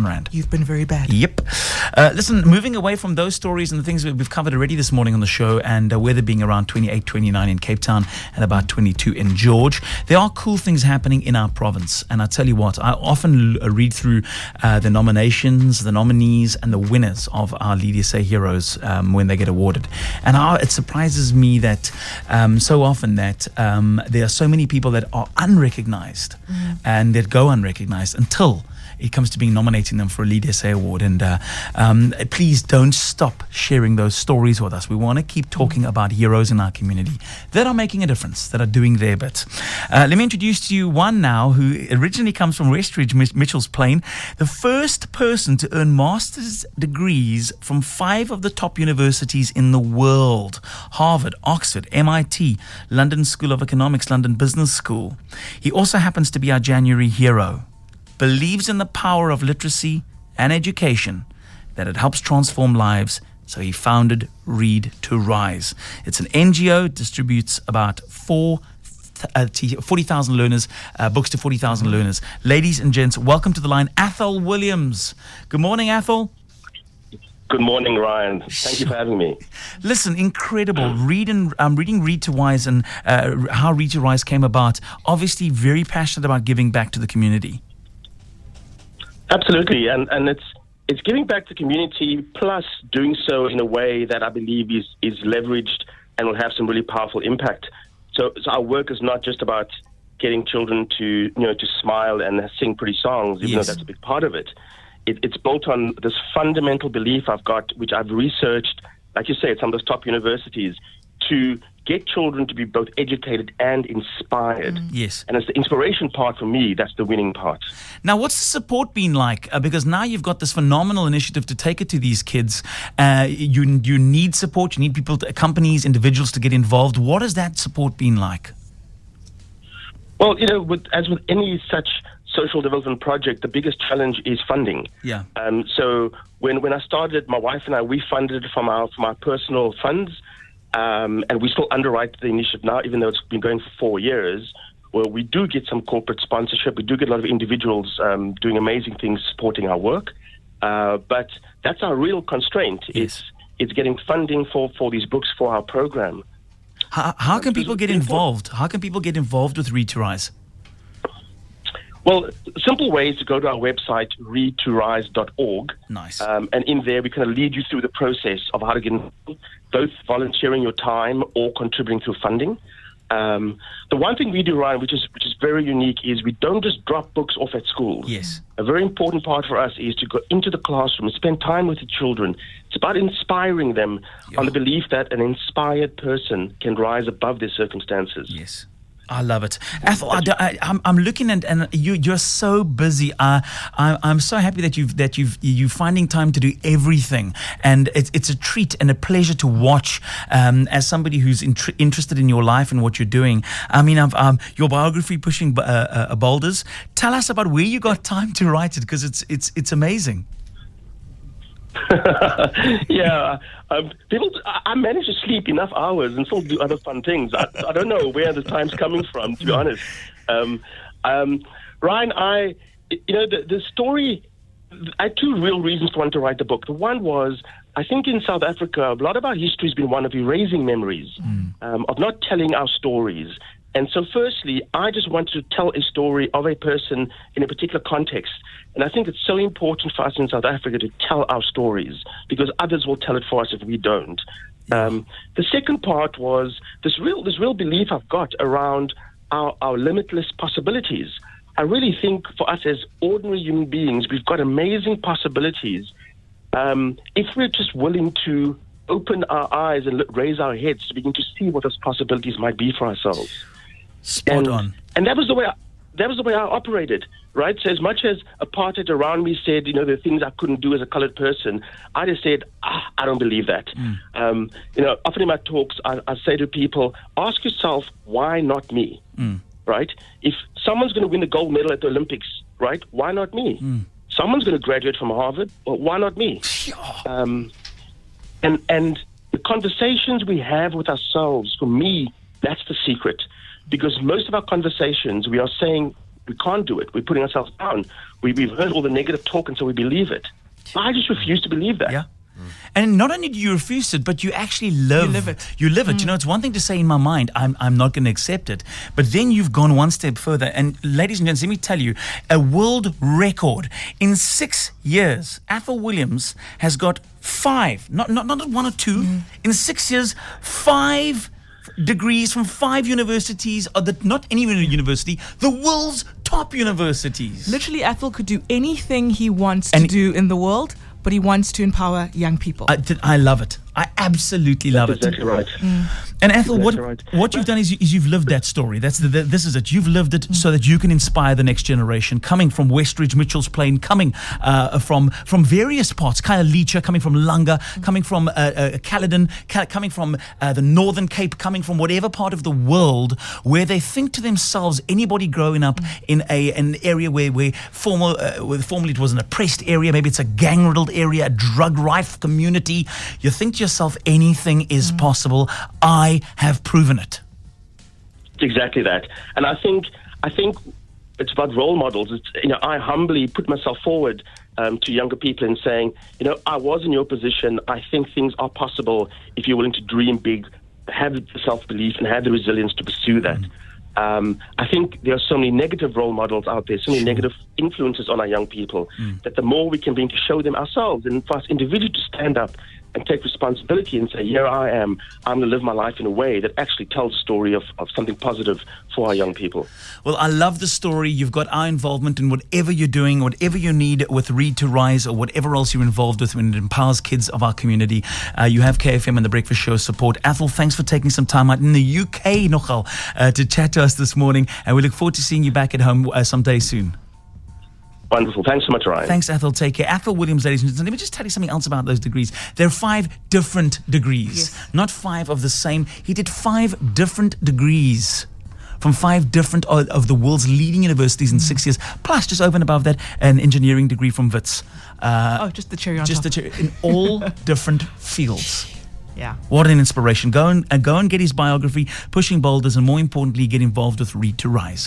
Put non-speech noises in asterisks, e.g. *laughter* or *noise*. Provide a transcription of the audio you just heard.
thousand rand. You've been very bad. Yep. Uh, listen, moving away from those stories and the things we've covered already this morning on the show, and uh, weather being around 28, 29 in Cape Town and about 22 in George, there are cool things happening in our province. And I tell you what, I often l- uh, read through uh, the nominations, the nominees, and the winners of our Lead SA heroes um, when they get awarded. And how it surprises me that um, so often that um, there are so many people that are unrecognized and that go unrecognized until it comes to being nominating them for a Lead SA award. And uh, um, please don't stop sharing those stories with us. We want to keep talking about heroes in our community that are making a difference, that are doing their bit. Uh, let me introduce to you one now who originally comes from Westridge, Mitchell's Plain, the first person to earn master's degrees from five of the top universities in the world Harvard, Oxford, MIT, London School of Economics, London Business School. He also happens to be our January hero believes in the power of literacy and education, that it helps transform lives. So he founded Read to Rise. It's an NGO, distributes about four. Uh, 40,000 learners, uh, books to 40,000 learners. Ladies and gents, welcome to the line, Athol Williams. Good morning, Athol. Good morning, Ryan. Thank you for having me. *laughs* Listen, incredible. Reading, I'm reading Read to Rise and uh, how Read to Rise came about. Obviously, very passionate about giving back to the community. Absolutely, and and it's it's giving back to community plus doing so in a way that I believe is is leveraged and will have some really powerful impact. So, so our work is not just about getting children to you know to smile and sing pretty songs, even Yes. though that's a big part of it. it. It's built on this fundamental belief I've got, which I've researched, like you say, at some of those top universities, to get children to be both educated and inspired. Yes. And it's the inspiration part for me that's the winning part. Now, what's the support been like? Uh, because now you've got this phenomenal initiative to take it to these kids. Uh, you you need support. You need people, to, companies, individuals to get involved. What has that support been like? Well, you know, with, as with any such social development project, the biggest challenge is funding. Yeah. Um, so when when I started, my wife and I we funded it from our from our personal funds, um, and we still underwrite the initiative now, even though it's been going for four years. Well, we do get some corporate sponsorship. We do get a lot of individuals um, doing amazing things supporting our work, uh, but that's our real constraint. Yes. It's it's getting funding for, for these books for our program. How, how can people get involved? How can people get involved with Read to Rise? Well, simple way is to go to our website, readtorise.org. Nice. Um, and in there, we kind of lead you through the process of how to get involved, both volunteering your time or contributing through funding. Um, the one thing we do, Ryan, which is which is very unique, is we don't just drop books off at schools. Yes. A very important part for us is to go into the classroom and spend time with the children. It's about inspiring them on the belief that an inspired person can rise above their circumstances. Yes. I love it. Athol, I, I'm looking at, and you, you're so busy. I, I'm so happy that you've, that you've, you're finding time to do everything. And it's, it's a treat and a pleasure to watch um, as somebody who's intr- interested in your life and what you're doing. I mean, um, your biography, Pushing uh, uh, Boulders, tell us about where you got time to write it because it's, it's, it's amazing. *laughs* yeah, um, people. I, manage to sleep enough hours and still do other fun things. I, I don't know where the time's coming from, to be honest. Um, um, Ryan, I, you know, the, the story. I had two real reasons to want to write the book. The one was I think in South Africa, a lot of our history has been one of erasing memories, um, of not telling our stories. And so, firstly, I just wanted to tell a story of a person in a particular context. And I think it's so important for us in South Africa to tell our stories because others will tell it for us if we don't. Um, the second part was this real, this real belief I've got around our, our limitless possibilities. I really think for us as ordinary human beings, we've got amazing possibilities um, if we're just willing to open our eyes and look, raise our heads to begin to see what those possibilities might be for ourselves. Spot and, on. And that was the way I, that was the way I operated, right? So as much as apartheid around me said, you know, the things I couldn't do as a colored person, I just said, ah, I don't believe that. Um, you know, often in my talks, I, I say to people, ask yourself, why not me? Right? If someone's going to win the gold medal at the Olympics, right? Why not me? Someone's going to graduate from Harvard. Well, why not me? Um, and and the conversations we have with ourselves, for me, that's the secret. Because most of our conversations, we are saying we can't do it. We're putting ourselves down. We, we've heard all the negative talk, and so we believe it. I just refuse to believe that. Yeah. And not only do you refuse it, but you actually live. You live it. You live it. You know, it's one thing to say in my mind, I'm, I'm not going to accept it. But then you've gone one step further. And ladies and gents, let me tell you, a world record in six years, Athol Williams has got five, not, not, not one or two, mm. in six years, five degrees from five universities, or the, not any university, the world's top universities. Literally, Athol could do anything he wants And- to do in the world, but he wants to empower young people. I, I love it. I absolutely love That's it. exactly right. Mm. And Athol, what right. what you've done is, is you've lived that story. That's the, the, this is it. You've lived it so that you can inspire the next generation. Coming from Westridge, Mitchell's Plain, coming uh, from from various parts, Khayelitsha, coming from Langa, coming from uh, uh, Caledon, Ca- coming from uh, the Northern Cape, coming from whatever part of the world where they think to themselves, anybody growing up in a an area where where formal uh, where formerly it was an oppressed area, maybe it's a gang riddled area, a drug rife community. You think to yourself, anything is possible. I have proven it. Exactly that. And I think I think it's about role models. It's, you know, I humbly put myself forward um, to younger people in saying, you know, I was in your position. I think things are possible if you're willing to dream big, have the self belief, and have the resilience to pursue that. Um, I think there are so many negative role models out there, so many negative influences on our young people, that the more we can bring to show them ourselves, and for us individually to stand up and take responsibility and say, here I am, I'm going to live my life in a way that actually tells a story of, of something positive for our young people. Well, I love the story. You've got our involvement in whatever you're doing, whatever you need with Read to Rise, or whatever else you're involved with when it empowers kids of our community. Uh, you have KFM and the Breakfast Show support. Athol, thanks for taking some time out in the UK, Nochal, uh, to chat to us this morning. And we look forward to seeing you back at home uh, someday soon. Wonderful. Thanks so much, Ryan. Thanks, Athol. Take care. Athol Williams, ladies and gentlemen. Let me just tell you something else about those degrees. There are five different degrees, Yes. not five of the same. He did five different degrees from five different of the world's leading universities in six years, plus just over and above that, an engineering degree from Wits. Uh, oh, just the cherry on just top. the, cher- in all *laughs* different fields. yeah. What an inspiration. Go and, uh, go and get his biography, Pushing Boulders, and more importantly, get involved with Read to Rise.